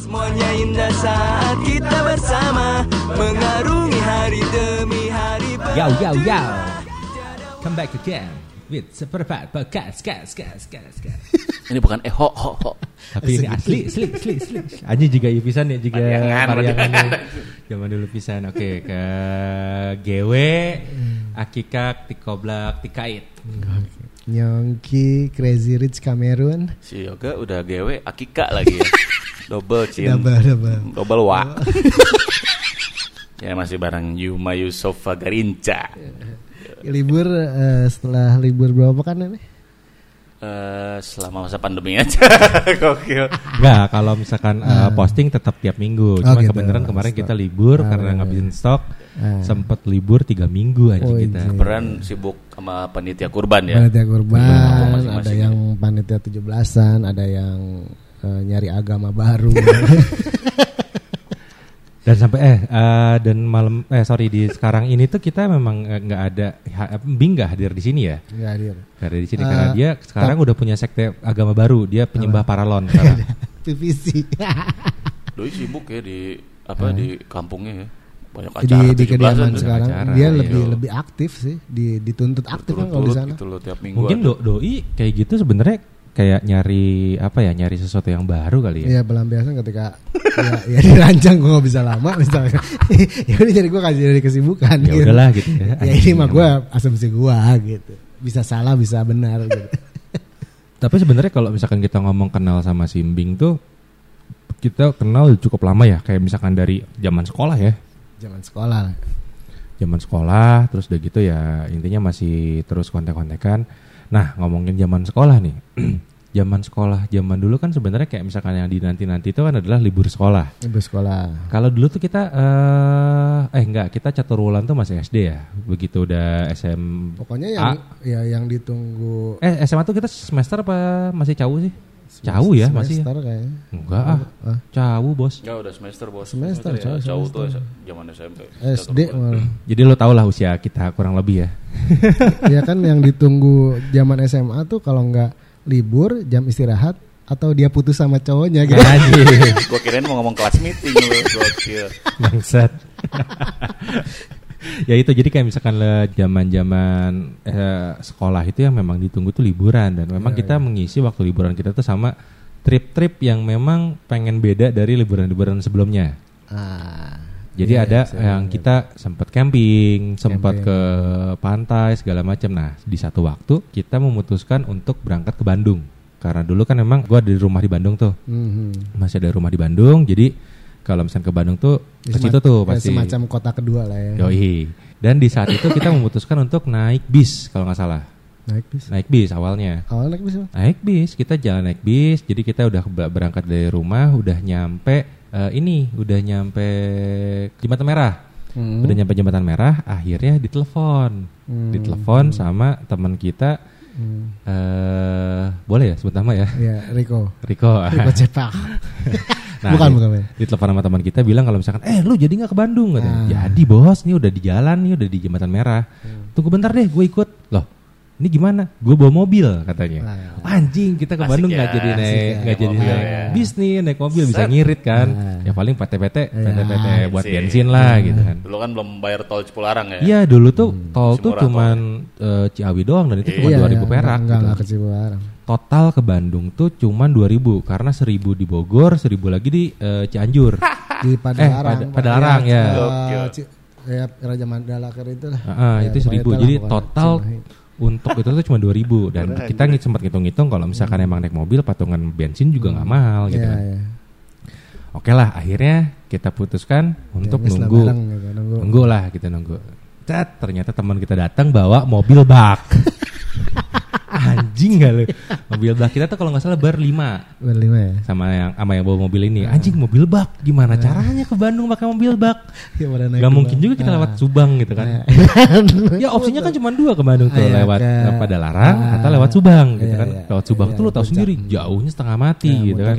Semuanya indah saat kita bersama Mengarungi hari demi hari Yo yo yo. Come back again with seperempat podcast, gas, gas, gas, gas. Ini bukan eh ho ho ho. Tapi ini asli, asli, asli, asli. Aja juga ya pisan ya juga pariangan Zaman dulu pisan. Oke, ke GW, Akikak, Tikoblak, Tikait. Nyongki Crazy Rich Cameroon Si Yoga udah GW Akika lagi ya. Double cin. Double double Double wa. ya masih bareng Yuma Yusofa Garinca. Libur eh, setelah libur berapa kan ini? Eh, selama masa pandemi aja. Gokil. Enggak, kalau misalkan uh, posting tetap tiap minggu. Oh, Cuma gitu. kebenaran kemarin kita libur Ah, karena iya, ngabisin iya. stok. Ah. Sempet libur tiga minggu aja Oh, kita. iya. Peran sibuk sama panitia kurban ya. Panitia kurban, Masing-masing ada ya. yang panitia 17-an, ada yang eh, nyari agama baru. Dan sampai eh eh, dan malam eh sorry di sekarang ini tuh kita memang eh, nggak ada ha- Bing nggak hadir di sini ya. Nggak hadir. Nggak hadir di sini Eh, karena dia sekarang udah punya sekte agama baru. Dia penyembah paralon sekarang. PVC. Doi sibuk ya di apa di kampungnya ya. Banyak di acara di 17-an kediaman sekarang acara, dia iya. lebih lebih aktif sih, di dituntut aktif kan kalau di sana. gitu loh tiap minggu. Mungkin ada. do doi kayak gitu sebenarnya kayak nyari apa ya nyari sesuatu yang baru kali ya. Iya pelampiasan ketika ya, ya dirancang gue gak bisa lama misalnya ya udah jadi gue kasih dari kesibukan Ya udahlah gitu ya. ya ini mah gue asumsi gue gitu bisa salah bisa benar gitu Tapi sebenarnya kalau misalkan kita ngomong kenal sama Simbing tuh kita kenal cukup lama ya kayak misalkan dari zaman sekolah ya. zaman sekolah lah. zaman sekolah terus udah gitu ya intinya masih terus kontek-kontekan nah ngomongin zaman sekolah nih zaman sekolah zaman dulu kan sebenarnya kayak misalkan yang di nanti-nanti itu kan adalah libur sekolah ibu sekolah kalau dulu tuh kita eh eh enggak kita caturulan tuh masih SD ya begitu udah SM pokoknya yang ya yang ditunggu eh SMA tuh kita semester apa masih cawu sih cawu ya masih ya? semester kayaknya enggak ah Ah. cawu bos Ya udah semester bos. Semester, ya. coy, Jauh tuh semester. zaman SMP. SD malah jadi lo tau lah usia kita kurang lebih ya ya kan yang ditunggu zaman SMA tuh kalau nggak libur jam istirahat atau dia putus sama cowoknya gitu Gua kirain mau ngomong kelas meeting lu. Gokil. Bangsat. ya itu jadi kayak misalkan le zaman-zaman eh, sekolah itu yang memang ditunggu tuh liburan dan memang kita mengisi waktu liburan kita tuh sama trip-trip yang memang pengen beda dari liburan-liburan sebelumnya. ah Jadi Iya, ada iya, saya yang ingat. kita sempat camping, sempat ke pantai segala macam. Nah, di satu waktu kita memutuskan untuk berangkat ke Bandung. Karena dulu kan memang gua ada di rumah di Bandung tuh. Mhm. Masih ada rumah di Bandung. Jadi kalau misalnya ke Bandung tuh ke situ tuh pasti semacam kota kedua lah ya Yoi. Dan di saat itu kita memutuskan untuk naik bis kalau nggak salah. naik bis Naik bis awalnya. awal naik bis apa? Naik bis, kita jalan naik bis. Jadi kita udah ber- berangkat dari rumah, udah nyampe eh, ini, udah nyampe Jembatan Merah. Hmm. Udah nyampe Jembatan Merah, akhirnya ditelepon. Hmm. Ditelepon sama teman kita Hmm. eh boleh ya sebut nama ya? ya Riko Riko. Riko Cepak Nah, bukan di- bukan bukan. Ditelepon sama teman kita bilang kalau misalkan, eh lu jadi nggak ke Bandung? Katanya. Ah. Jadi bos, ini udah di jalan nih, udah di jembatan merah. Hmm. Tunggu bentar deh, gue ikut. Loh, ini gimana? Gue bawa mobil katanya. Ah. Anjing, kita ke Asik Bandung ya, nggak jadi asik naik, ya, nggak jadi mobil naik ya. bis nih, naik mobil bisa Set. ngirit kan? Ah. Ya paling PT-PT, Iya. PT-PT buat Bensin. bensin lah gitu kan. Dulu kan belum bayar tol Cipularang ya. Iya dulu tuh tol Masih tuh cuman eh, Ciawi doang dan itu cuma Iya, 2000 perak. enggak gitu. enggak ke Cipularang Total ke Bandung tuh cuman 2000 karena 1000 di Bogor, 1000 lagi di eh, Cianjur. di Padalarang Pada- Padalarang, ya. Ci- ya Raja Mandala Ker itu lah Ah, Ya, itu seribu. Jadi total. Untuk itu tuh cuma 2000 dan kita ngi- sempat ngitung-ngitung kalau misalkan emang naik mobil patungan bensin juga nggak mahal gitu Iya, kan. iya. Oke lah, akhirnya kita putuskan untuk Ya, wis lah nunggu. bareng gitu, nunggu. Nunggu lah kita nunggu. Cat, ternyata teman kita datang bawa mobil bak. Anjing gak lu? Mobil bak kita tuh kalau nggak salah berlima berlima ya sama yang sama yang bawa mobil ini. Anjing mobil bak, gimana caranya ke Bandung pakai mobil bak? Ya, Gak mungkin juga kita Ah. lewat Subang gitu kan. ya opsinya kan cuma dua ke Bandung tuh Ah, iya, lewat ke- ke Padalarang ah, atau lewat Subang gitu iya, kan. iya. Lewat Subang Iya, tuh lu tahu sendiri jauhnya setengah mati Ya, gitu kan.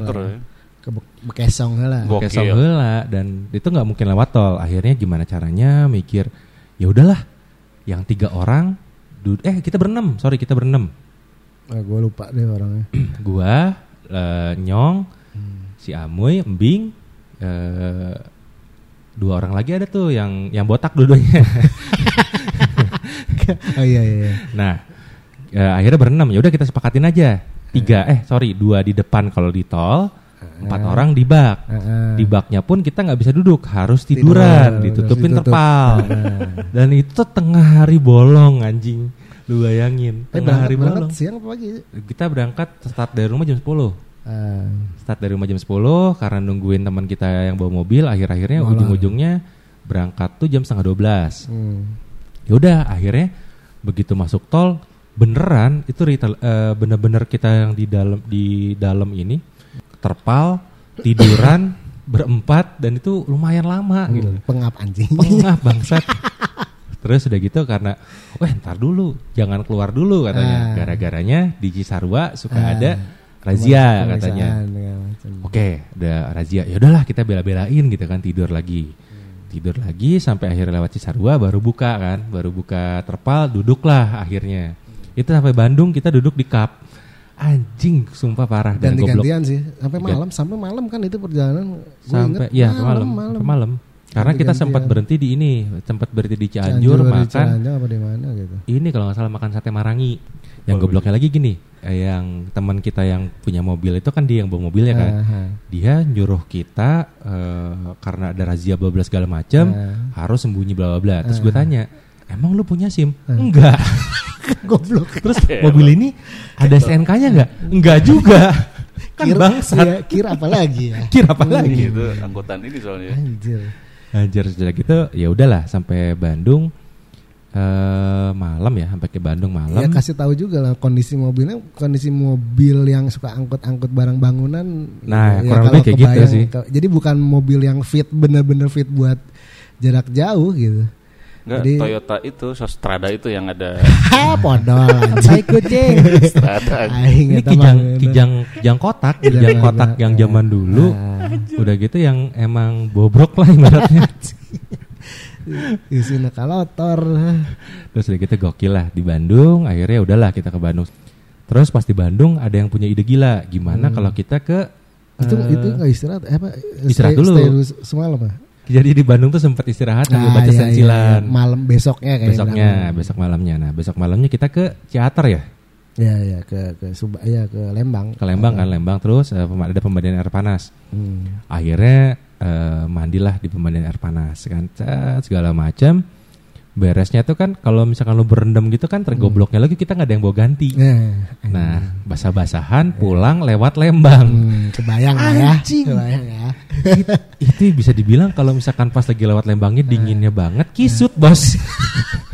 ke Be- Bekesong lah Gokil. Kesong heula dan itu nggak mungkin lewat tol. Akhirnya gimana caranya mikir ya udahlah yang tiga orang eh kita berenam sorry kita berenam gue lupa deh orangnya gua eh, nyong si Amoy, Embing, eh, dua orang lagi ada tuh yang yang botak dua-duanya. oh iya iya. iya. nah, eh, akhirnya berenam. Ya udah kita sepakatin aja. Tiga, eh sorry, dua di depan kalau di tol, empat orang di bak. Di baknya pun kita nggak bisa duduk, harus tiduran, Tiduran, ditutupin harus ditutup. terpal. Dan itu tengah hari bolong anjing. Lu bayangin, Eh, tengah hari berangkat siang apa pagi? Kita berangkat start dari rumah jam 10. Ah, Start dari rumah jam 10 karena nungguin teman kita yang bawa mobil, akhir-akhirnya Malam. ujung-ujungnya berangkat tuh jam setengah 12. hmm. Ya udah, akhirnya begitu masuk tol beneran itu retail eh, bener-bener kita yang di dalam di dalam ini terpal tiduran berempat dan itu lumayan lama gitu. Pengap anjing. Pengap bangsat. Terus udah gitu karena, wah ntar dulu, jangan keluar dulu katanya. Ah. Gara-garanya di Cisarua suka Ah. ada razia katanya. Oke, udah razia. Ya udahlah kita bela-belain gitu kan tidur lagi. Tidur lagi sampai akhirnya lewat Cisarua baru buka kan, baru buka terpal, duduklah akhirnya. Itu sampai Bandung kita duduk di kap. Anjing, sumpah parah dan goblok. Ganti-gantian sih. Sampai malam, sampai malam kan itu perjalanan. Sampai inget ya malam, sampai malam. Karena kita sempat berhenti di ini, sempat berhenti di Cianjur, Cianjur, di makan Ciranjang apa di mana gitu. ini kalau nggak salah makan sate marangi. Yang gobloknya lagi gini, eh, yang teman kita yang punya mobil itu kan dia yang bawa mobilnya kan. Aha. Dia nyuruh kita eh, karena ada razia bla bla segala macam Ah. harus sembunyi bla bla bla. Terus gue tanya, "Emang lu punya SIM?" Enggak. Goblok. Terus mobil ini ada STNK-nya enggak? Enggak juga. kan Kir, bangsat. iya, kir apa lagi ya? Kira apa lagi? Itu angkutan ini soalnya. Anjir. Anjir sudah gitu ya udahlah sampai Bandung eh malam ya sampai ke Bandung malam. Ya kasih tahu juga lah kondisi mobilnya, kondisi mobil yang suka angkut-angkut barang bangunan. Nah, ya kurang lebih kayak gitu sih. Jadi bukan mobil yang fit bener-bener fit buat jarak jauh gitu. Enggak, Jadi- Toyota itu, Strada itu yang ada Ha, podol anjing. kucing. Strada. Ini kijang kijang kijang kotak, Kijang kotak yang zaman dulu. Ah. Udah gitu yang emang bobrok lah ibaratnya. Isi nakalotor. Terus udah gitu gokil lah di Bandung. Akhirnya udahlah kita ke Bandung. Terus pas di Bandung ada yang punya ide gila. Gimana kalau kita ke Itu eh, itu nggak istirahat eh, apa? istirahat stay- dulu. stay dulu semalam ah? Jadi di Bandung tuh sempat istirahat sambil Ah, baca iya, iya, sensilan. iya. Malam besoknya kayak Besoknya, besok malamnya. Nah, besok malamnya kita ke Ciater ya. Ya ya ke ke Suba ya ke Lembang. Ke Lembang kan, Lembang terus pem- ada pemandian air panas. Hmm. Akhirnya eh, mandilah di pemandian air panas kan, segala macam. Beresnya tuh kan kalau misalkan lu berendam gitu kan tergobloknya lagi kita nggak ada yang bawa ganti. Nah, Nah, basah-basahan pulang lewat Lembang. hmm, kebayang lah ya. Kebayang ya. It- itu bisa dibilang kalau misalkan pas lagi lewat Lembangnya dinginnya banget, kisut bos.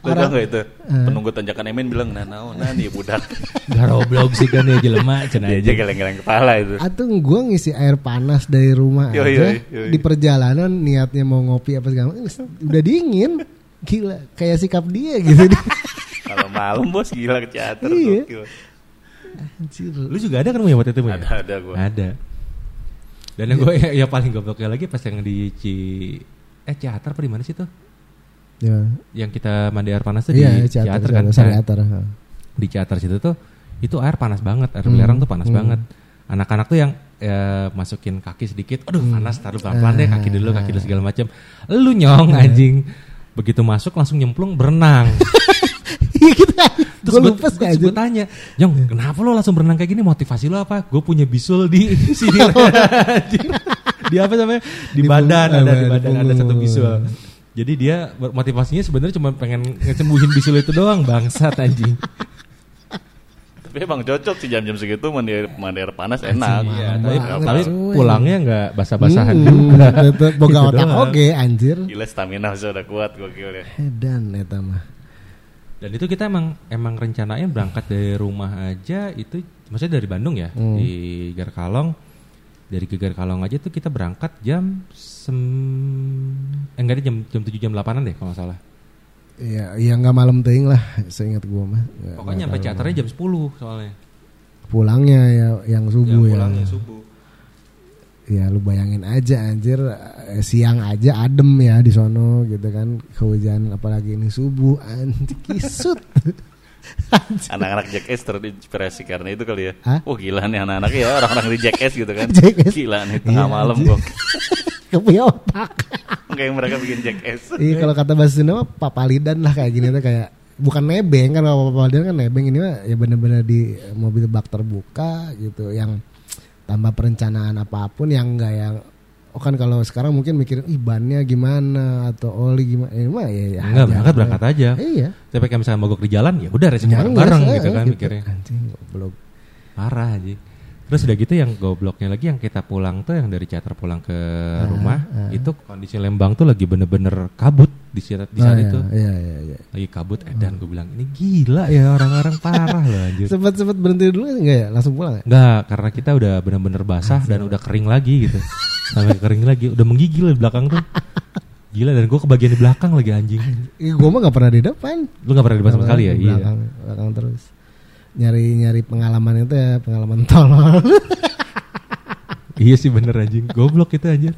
Lu tau gak itu? Penunggu tanjakan Emen bilang, nah naon, nah nih budak. Garoblok sih kan ya jelema cenah Dia aja geleng-geleng kepala itu. Atau gue ngisi air panas dari rumah Yoi, aja yoi, yoi. di perjalanan niatnya mau ngopi apa segala macam, udah dingin. Gila, kayak sikap dia gitu. Kalau malam bos gila ke teater Iya. gokil. Anjir. Lu juga ada kan Mu, ya waktu itu Mu, ya? Ada ada gua. Ada. Dan yang gue ya, ya paling gobloknya lagi pas yang di Ci eh Ciater apa di mana sih tuh? Ya. Yang kita mandi air panas tuh Iya, di Ciater, Ciater kan. Ciater, Nah, di Ciater situ tuh itu air panas banget, air Hmm, belerang tuh panas hmm. banget. Anak-anak tuh yang eh, masukin kaki sedikit, aduh Hmm. panas, taruh pelan-pelan deh kaki dulu, kaki Ah. dulu segala macam. Lu nyong anjing. Begitu masuk langsung nyemplung berenang. Iya. Terus Gue gue lupa sih aja. tanya, Jong, kenapa lo langsung berenang kayak gini? Motivasi lo apa? Gue punya bisul di sini. Di apa namanya? Di, Di badan ada di badan ada satu bisul. Jadi dia motivasinya sebenarnya cuma pengen ngesembuhin bisul itu doang, bangsat anjing. Tapi emang cocok sih jam-jam segitu mandi air, mandi air panas enak. Iya, tapi, tapi pulangnya nggak basah-basahan Hmm, juga. boga Gitu otak oke anjir. Gila stamina sudah kuat gokil ya. Edan eta mah. Dan itu kita emang emang rencanain berangkat dari rumah aja itu maksudnya dari Bandung ya Hmm. di Garkalong dari ke Garkalong aja tuh kita berangkat jam sem eh enggak ada jam jam 7 jam 8an deh kalau nggak salah. Iya, iya nggak malam teuing lah, seingat gua mah. Nggak- Pokoknya nggak sampai charternya jam 10 soalnya. Pulangnya ya yang subuh ya. pulangnya subuh. Ya lu bayangin aja anjir eh, siang aja adem ya di sono gitu kan kehujanan apalagi ini subuh anjir kisut. Anak-anak Jackass terinspirasi karena itu kali ya. Hah? Wah gila nih anak-anak ya orang-orang di Jackass gitu kan. Jackass. Gila nih tengah Iya, malam anjing. Kok. Kepunya otak. Kayak mereka bikin Jackass. Iya kalau kata bahasa Sunda mah papalidan lah kayak gini tuh kayak bukan nebeng kan kalau papalidan kan nebeng ini mah ya bener-bener di mobil bak terbuka gitu yang tanpa perencanaan apa pun yang enggak yang oh kan kalau sekarang mungkin mikirin ih bannya gimana atau oli gimana ini mah ya, ya Enggak berangkat berangkat aja. Iya. Tapi kayak misalnya mogok di jalan ya udah resiko Ya, bareng, enggak, bareng saya, gitu kan gitu. mikirnya. Anjing goblok. Parah aja. Terus udah gitu yang gobloknya lagi yang kita pulang tuh yang dari Cater pulang ke rumah itu kondisi Lembang tuh lagi bener-bener kabut di saat di saat Ah, itu. Iya iya iya. Lagi kabut edan gue bilang ini gila ya orang-orang parah loh anjir. Sempat sempat berhenti dulu enggak ya? Langsung pulang ya? Enggak, karena kita udah bener-bener basah dan udah kering lagi gitu. Sampai kering lagi, udah menggigil di belakang tuh. Gila dan gue kebagian di belakang lagi anjing. Ih, gua mah gak pernah di depan. Lu gak pernah di belakang sama sekali ya? Di Iya. Belakang, belakang terus. Nyari nyari pengalaman itu ya, pengalaman tolol. Iya sih bener anjing. Goblok itu anjir.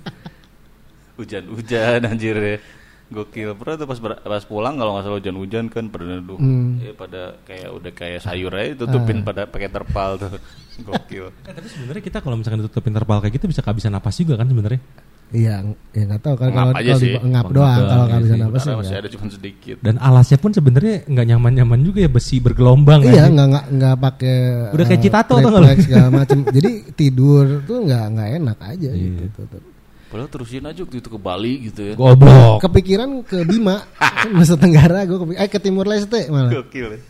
Hujan-hujan anjir ya. Gokil. Pernah tuh pas ber- pas pulang kalau nggak salah hujan-hujan kan pada duh, Hmm. ya pada kayak udah kayak sayur aja tutupin Ah. pada pakai terpal tuh. Gokil. Eh, tapi sebenarnya kita kalau misalkan ditutupin terpal kayak gitu bisa kehabisan napas juga kan sebenarnya. Iya, ya nggak tahu kan Ngap kalau aja kalau sih. di- ngap doang kalau nggak bisa sih. napas sih. Karena masih ada cuma sedikit. Dan alasnya pun sebenarnya nggak nyaman-nyaman juga ya besi bergelombang. Iya, nggak nggak nggak pakai. Udah kayak Citato tuh refleks segala macam. Jadi tidur tuh nggak nggak enak aja Iya. gitu. tuh, tuh. Padahal terusin aja waktu itu ke Bali gitu ya. Goblok. Kepikiran ke Bima, Nusa Tenggara, gue kepik eh ke Timur Leste malah. Gokil. ya.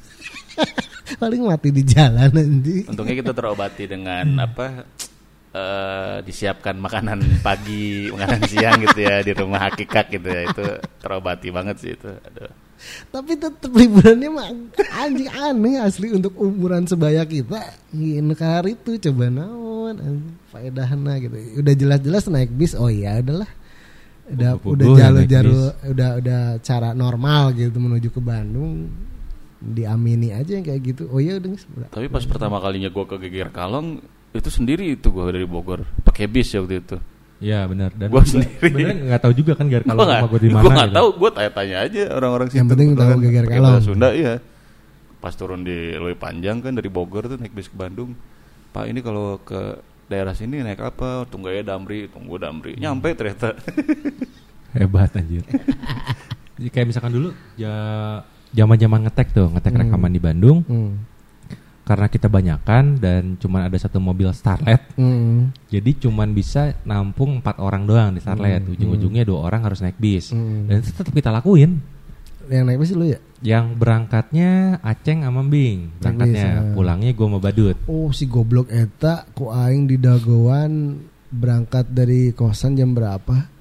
Paling mati di jalan nanti. Untungnya kita terobati dengan apa? Eh disiapkan makanan pagi, makanan siang gitu ya di rumah hakikat gitu ya. Itu terobati banget sih itu. Aduh. Tapi tetap liburannya mah anjing aneh asli untuk umuran sebaya kita. Ini hari itu coba naon faedahna gitu. Udah jelas-jelas naik bis. Oh iya udahlah. Udah Pupuh-pupuh udah ya jalur naik jalur udah udah cara normal gitu menuju ke Bandung. Diamini aja yang kayak gitu. Oh iya udah. Tapi pas pertama kalinya gua ke Geger Kalong itu sendiri itu gua dari Bogor pakai bis ya waktu itu. Iya benar. Dan Gua sendiri. Bener nggak tahu juga kan Gar Gua kalau rumah gue di mana. gua nggak gitu. tahu, gua tanya-tanya aja orang-orang situ. Yang penting tahu pakai Kalong. bahasa Sunda iya. Pas turun di Loi Panjang kan dari Bogor tuh naik bis ke Bandung. Pak ini kalau ke daerah sini naik apa? Tunggu ya Damri, tunggu Damri. Nyampe ternyata. Hebat anjir. Jadi kayak misalkan dulu ya zaman-zaman ngetek tuh, ngetek Hmm. rekaman di Bandung Hmm. Karena kita banyakan dan cuman ada satu mobil Starlet. Hmm. Jadi cuman bisa nampung empat orang doang di Starlet. Ujung-ujungnya dua orang harus naik bis. Hmm. Dan itu tetap kita lakuin. Yang naik bis lu ya? Yang berangkatnya Aceng sama Bing. Berangkatnya, ah. pulangnya gue sama Badut. Oh si goblok eta ku aing di dagoan berangkat dari kosan jam berapa?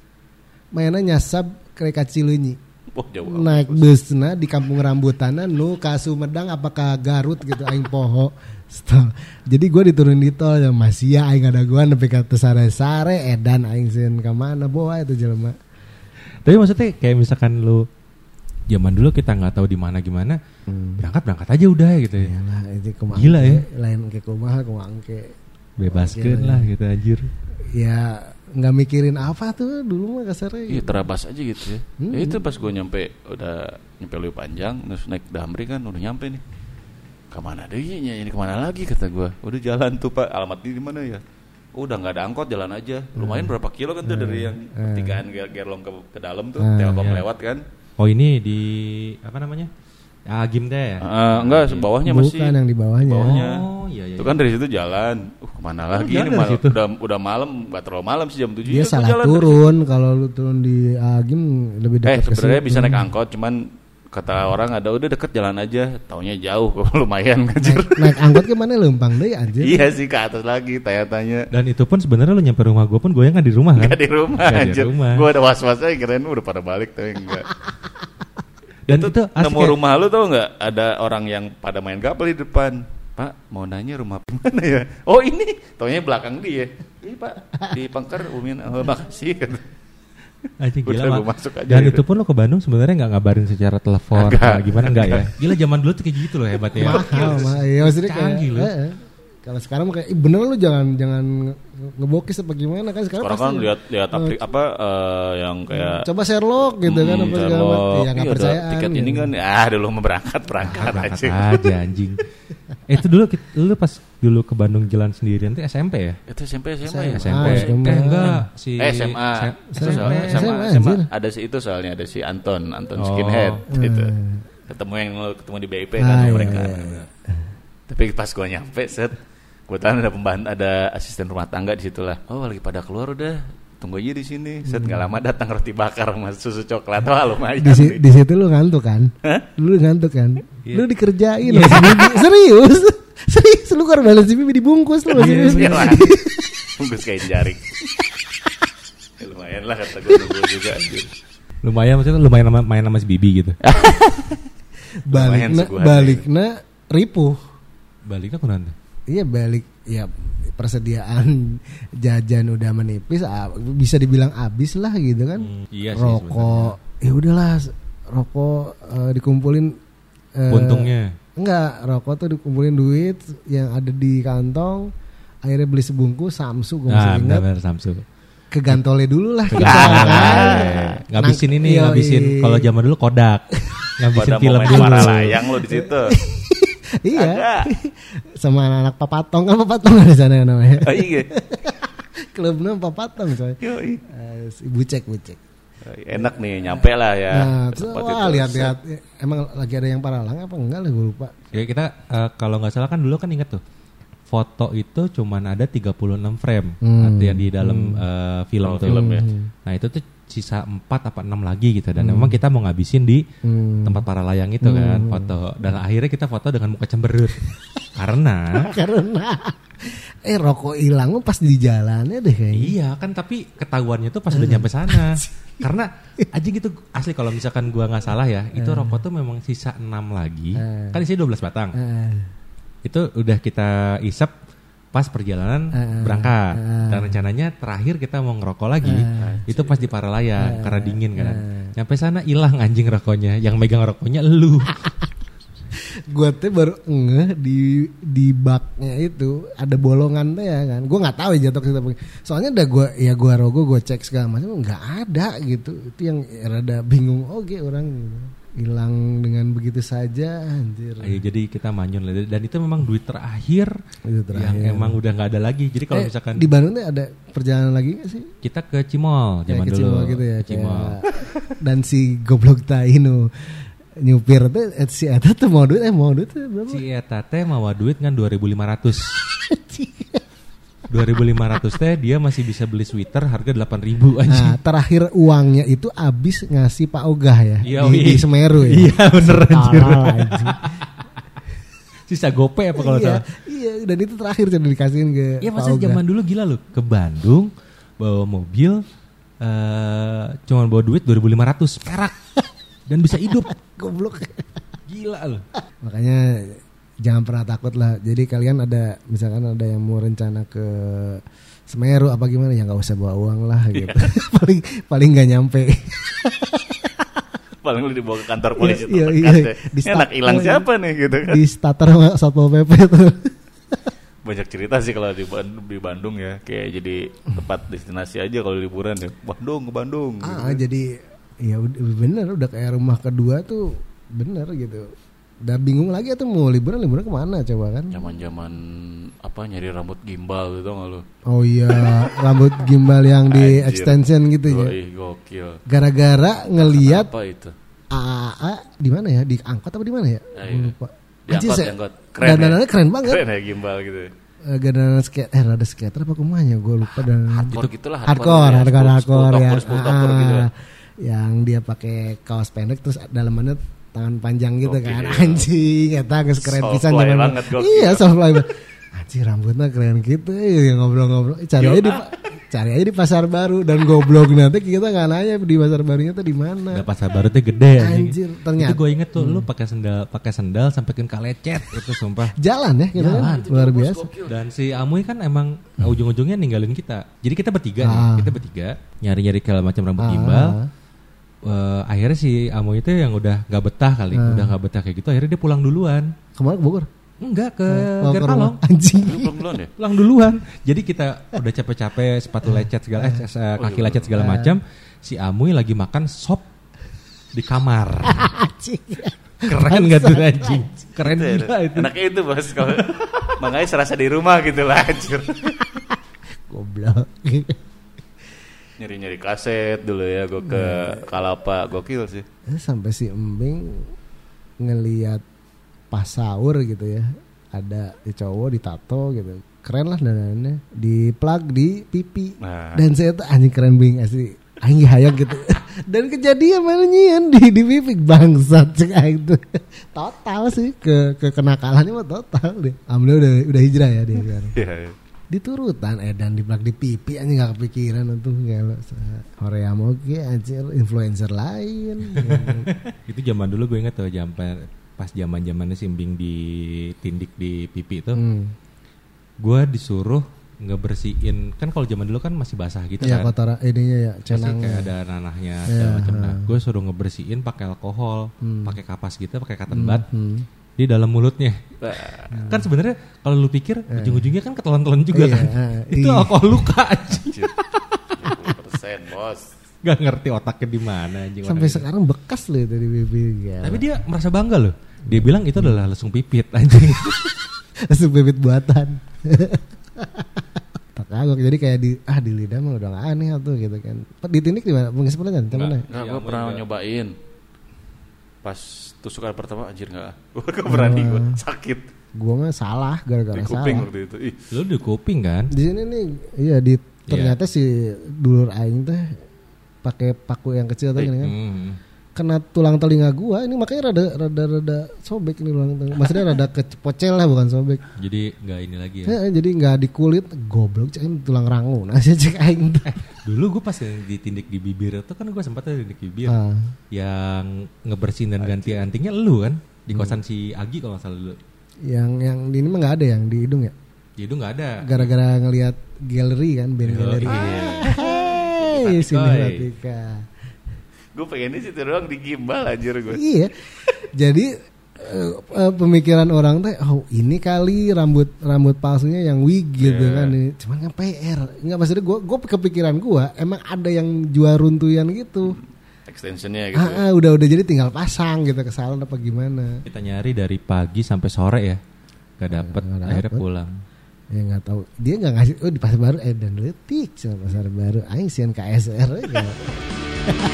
Mainnya nyasab kereka Cileunyi. Wah, jauh. Naik busna di kampung rambutana nu ka Sumedang apakah Garut gitu aing poho. Stop. Jadi gue diturun di tol ya masih ya aing ada gua nepi ka teu sare-sare edan aing sieun ka mana bawa itu jelema. Tapi maksudnya kayak misalkan lu zaman dulu kita nggak tahu di mana gimana, berangkat berangkat aja udah gitu ya. Yalah itu kumaha. Gila ya. Lain ke kumaha kumaha ke. Bebaskan Gila, lah gitu anjir. Ya nggak mikirin apa tuh dulu mah kasarnya. Iya terabas aja gitu ya. Hmm. Ya itu pas gue nyampe udah nyampe Loi Panjang terus naik Damri kan udah nyampe nih. Ke mana deh ya, ini ke mana lagi kata gue. Udah jalan tuh pak. Alamat ini di mana ya? Oh, udah nggak ada angkot jalan aja. Lumayan berapa kilo kan tuh dari yang pertigaan Ger- Gerlong ke, ke dalam tuh. Hmm. Telkom iya. lewat kan. Oh ini di apa namanya? Agim teh. Eh, enggak sebawahnya masih. Bukan yang di bawahnya. bawahnya. Oh iya iya. Itu kan dari situ jalan. Uh ke mana lagi jalan ini dari mal- situ? udah udah malam nggak terlalu malam sih jam 7 Dia salah turun kalau lu turun di Agim lebih Eh dekat ke sebenarnya bisa naik angkot cuman kata orang ada udah deket jalan aja taunya jauh lumayan anjir naik angkot ke mana lempang deh anjir. iya sih ke atas lagi tanya-tanya Dan itu pun sebenarnya lu nyampe rumah gue pun gue yang nggak di rumah kan. Gak di rumah Nggak di anjir. Gue ada was-was aja kirain udah pada balik tapi enggak Dan itu, asik Nemu ya. rumah lu tau nggak ada orang yang pada main gapel di depan Pak mau nanya rumah mana ya Oh ini taunya belakang dia Iya pak di Pangkar Umin oh, makasih Udah, gila, Mak. masuk aja Dan gitu. itu pun lo ke Bandung sebenarnya nggak ngabarin secara telepon Agak. gimana enggak ya? Gila zaman dulu tuh kayak gitu loh hebatnya. Mahal mah. Ya maksudnya kayak Canggih lu. Eh, eh. Kalau sekarang kayak "Ih, bener lu jangan jangan nge- ngebokis apa gimana kan sekarang Sekarang kan pasti lihat lihat aplik apa eh, yang kayak coba Sherlock gitu kan Hmm, apa segala Sherlock. macam. Ya Iya, ada percayaan. Tiket gitu. ini kan ah dulu mau berangkat berangkat Berangkat aja. aja anjing. Eh, itu dulu lu pas dulu ke Bandung jalan sendirian tuh SMP ya? Itu SMP SMA ya? SMP. SMA. Eh enggak si Eh SMA. Itu SMA, soalnya SMA, SMA, SMA. anjir. Ada si itu soalnya ada si Anton, Anton Oh. Skinhead gitu. Hmm. Ketemu yang lo ketemu di BIP Ah, kan iya, mereka. iya, Tapi pas gua nyampe set kebetulan ada pembantu ada asisten rumah tangga di situ lah. Oh, lagi pada keluar udah. Tunggu aja di sini. Set nggak lama datang roti bakar sama susu coklat. Wah, lumayan. Hmm. di, si- di situ lu ngantuk kan? Hah? Lu ngantuk kan? Iya. Lu dikerjain loh si Bibi. Serius? Serius lu korban si Bibi dibungkus lu masih Iya lah. Bungkus kain jaring. Ya, lumayan lah kata gue nunggu juga anjir. lumayan maksudnya lumayan sama, main sama si Bibi gitu. Balikna suguhannya. balikna ripuh. Baliknya kunanta. Iya balik ya persediaan jajan udah menipis bisa dibilang habis lah gitu kan. iya sih rokok ya udahlah rokok eh, dikumpulin eh, Untungnya. enggak rokok tuh dikumpulin duit yang ada di kantong akhirnya beli sebungkus Samsu gue masih Nah, ingat benar Samsu. ke Gantole dulu lah kita kan. ngabisin ini, yoi. ngabisin kalau zaman dulu Kodak. ngabisin film dulu. para layang lo di situ. Iya Ada. sama anak-anak papatong kan papatong di sana namanya Oh, iya. klubnya papatong coy Yoi. Si bucek bucek Enak nih nyampe lah ya. nah terus, wah lihat-lihat emang lagi ada yang paralang apa enggak lah gue lupa Ya kita eh, kalau nggak salah kan dulu kan inget tuh foto itu cuman ada 36 frame Hmm. artinya di dalam eh, film Oh, tuh. film ya. Nah itu tuh sisa 4 apa 6 lagi gitu dan memang kita mau ngabisin di Hmm. tempat para layang itu kan foto dan akhirnya kita foto dengan muka cemberut karena karena eh rokok hilang pas di jalannya deh kayaknya Iya kan tapi ketahuannya tuh pas udah nyampe sana. Karena aja gitu asli kalau misalkan gua nggak salah ya, itu rokok tuh memang sisa 6 lagi. Eh. Kan isinya 12 batang. Eh, Itu udah kita isep pas perjalanan Eh. berangkat. Eh. Dan rencananya terakhir kita mau ngerokok lagi. itu pas di Paralayang karena dingin kan. Nyampe sana hilang anjing rokoknya. Yang megang rokoknya elu. gue tuh baru ngeh di di baknya itu ada bolongan tuh ya kan gue nggak tahu ya jatuh ke situ soalnya udah gue ya gue rogo gue cek segala macam nggak ada gitu itu yang rada bingung oke orang gitu. Hilang dengan begitu saja anjir Ayo, jadi kita manyun lah. dan itu memang duit terakhir, Itu terakhir. yang emang udah nggak ada lagi. Jadi kalau Eh, misalkan di Bandung tuh ada perjalanan lagi gak sih kita ke Cimol zaman ke dulu Cimol gitu ya Cimol. dan si goblok tainu nyupir tuh eh, si Eta tuh mau duit eh mau duit tuh berapa si eta teh mawa duit kan 2500 2500 teh dia masih bisa beli sweater harga 8000 anjing Nah, terakhir uangnya itu habis ngasih Pak Ogah ya Iya, di, di Semeru ya. Iya, bener, anjir. Sisa gope apa kalau iya, salah iya, dan itu terakhir jadi dikasihin ke Iya Pak masa Ogah. zaman dulu gila loh ke Bandung bawa mobil eh cuman bawa duit 2500 perak dan bisa hidup Goblok. gila loh Makanya jangan pernah takut lah. Jadi kalian ada misalkan ada yang mau rencana ke Semeru apa gimana ya nggak usah bawa uang lah Iya. gitu. paling paling nggak nyampe. Paling lu dibawa ke kantor polisi Iya, terdekat iya, ya. di Ini start- anak hilang oh, siapa nih gitu kan. di starter sama Satpol PP tuh. Banyak cerita sih kalau di, Ban- di Bandung ya. Kayak jadi tempat destinasi aja kalau liburan ya. Bandung ke Bandung. gitu. Ah, jadi ya bener udah kayak rumah kedua tuh bener gitu. Udah bingung lagi tuh mau liburan liburan ke mana coba kan? Zaman-zaman apa nyari rambut gimbal gitu nggak lu? Oh iya rambut gimbal yang di Anjir. extension gitu ya. Gokil. Gara-gara ngelihat Apa itu? AAA di mana ya? Di angkot apa di mana ya? Ah, Gua iya. lupa. Di Anjir, angkot, saya- angkot. Keren ya? dandanannya keren banget. Keren ya gimbal gitu. Eh, Dandanan skate, eh rada skater apa kumanya? Gue lupa dan Hardcore gitulah, hardcore, hardcore, hardcore, ya. hardcore, Sepuluh ya. topper, sepuluh topper Ah, gitu. Yang dia pakai kaos pendek terus dalamannya tangan panjang gitu Gokil. kan. Anjing, eta geus keren pisan zaman banget. Iya, banget. Anjing rambutnya keren gitu ya ngobrol-ngobrol. Eh, Cari aja di cari aja di pasar baru dan goblok nanti kita nggak nanya di pasar barunya tuh di mana. Nah, pasar baru tuh gede Anjir, ternyata. Itu gue inget tuh lu pakai sendal pakai sendal sampai ke kalecet itu sumpah. Jalan ya kita Jalan. kan luar biasa. Dan si Amuy kan emang ujung-ujungnya ninggalin kita. Jadi kita bertiga nih, Ah. kita bertiga nyari-nyari segala macam rambut Ah. gimbal. Eh, akhirnya si Amuy itu yang udah nggak betah kali, Ah. udah nggak betah kayak gitu. Akhirnya dia pulang duluan. Ke mana ke Bogor? Enggak ke Oh, ke Gerkalong. rumah. Anjing. Belum belum ya? Pulang duluan. Jadi kita udah capek-capek sepatu lecet segala eh, eh, kaki lecet segala macam. Si Amuy lagi makan sop di kamar. Anjing. Keren gak tuh anjing? Keren Itu ya, gila itu. Enaknya itu bos kalau makanya serasa di rumah gitu lah anjir. Goblok. Nyari-nyari kaset dulu ya gue ke Kalapa gokil sih. Eh, Sampai si Embing ngeliat pas sahur gitu ya. Ada di cowok ditato gitu. Keren lah danannya. Di plug di pipi. Nah. Dan saya tuh anjing keren bing asli. Anjing hayang gitu. Dan kejadian mana nyian di di pipi bangsat cek aing tuh. Total sih ke ke kenakalannya mah total deh. Alhamdulillah udah udah hijrah ya dia sekarang. Diturutan edan di plug di pipi anjing gak kepikiran untuk kalau Korea mau ke anjir influencer lain itu zaman dulu gue inget tuh zaman pas zaman zamannya simbing ditindik di pipi itu. hmm. Gue disuruh ngebersihin kan kalau zaman dulu kan masih basah gitu ya kan. kotoran ininya ya cenang kayak ada nanahnya segala macam. Nah, gue suruh ngebersihin pakai alkohol, Hmm. pakai kapas gitu, pakai cotton bud hmm. Di dalam mulutnya. Nah, Kan sebenarnya kalau lu pikir ujung-ujungnya kan ketelan-telan juga Iya, kan. Itu iya. alkohol luka anjing. anjir. 20% bos. Gak ngerti otaknya di mana anjing. sampai orang sekarang bekas loh itu di pipi itu. ya. Tapi dia merasa bangga loh. Dia bilang itu adalah lesung pipit anjing. Langsung bibit buatan tak kagok jadi kayak di ah di lidah mah udah gak aneh tuh gitu kan ditindik di mana pengisi pelajaran Enggak, mana enggak, Iya, gue pernah nyobain. Pas tusukan pertama anjir enggak. Gue gak berani gue sakit gua mah salah gara-gara di kuping salah waktu itu. Ih, lu di kuping kan? di sini nih iya di ternyata si dulur aing teh pakai paku yang kecil tuh Eh, gini kan Hmm. Kena tulang telinga gua ini makanya rada rada rada sobek nih tulang telinga maksudnya rada kepocel lah bukan sobek Jadi nggak ini lagi ya. Eh, jadi nggak di kulit goblok cek ini tulang rangu nah saya cek aing Dulu gue pas ditindik di bibir itu kan gue sempat ditindik di bibir. Ah. Yang ngebersihin dan ganti antingnya lu kan di kosan si Agi kalau nggak salah dulu. yang yang di ini mah nggak ada yang di hidung ya Di hidung nggak ada. gara-gara ngelihat galeri kan band galeri iya. Hey, sini. Gue pengennya situ doang di gimbal anjir gue. Iya. Jadi eh, pemikiran orang teh oh ini kali rambut rambut palsunya yang wig gitu Iya. kan cuman kan PR nggak maksudnya gue gue kepikiran gue emang ada yang jual runtuyan gitu Extensionnya gitu. ah, ah, udah udah jadi tinggal pasang gitu kesalahan apa gimana Kita nyari dari pagi sampai sore ya. Gak dapet, Nggak akhirnya dapet. pulang. ya nggak tahu dia nggak ngasih oh di pasar baru eh dan letik sama pasar baru aing sian KSR ya.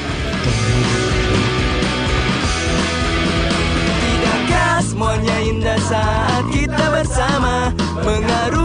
Tidakkah semuanya indah saat kita bersama? Mengaruh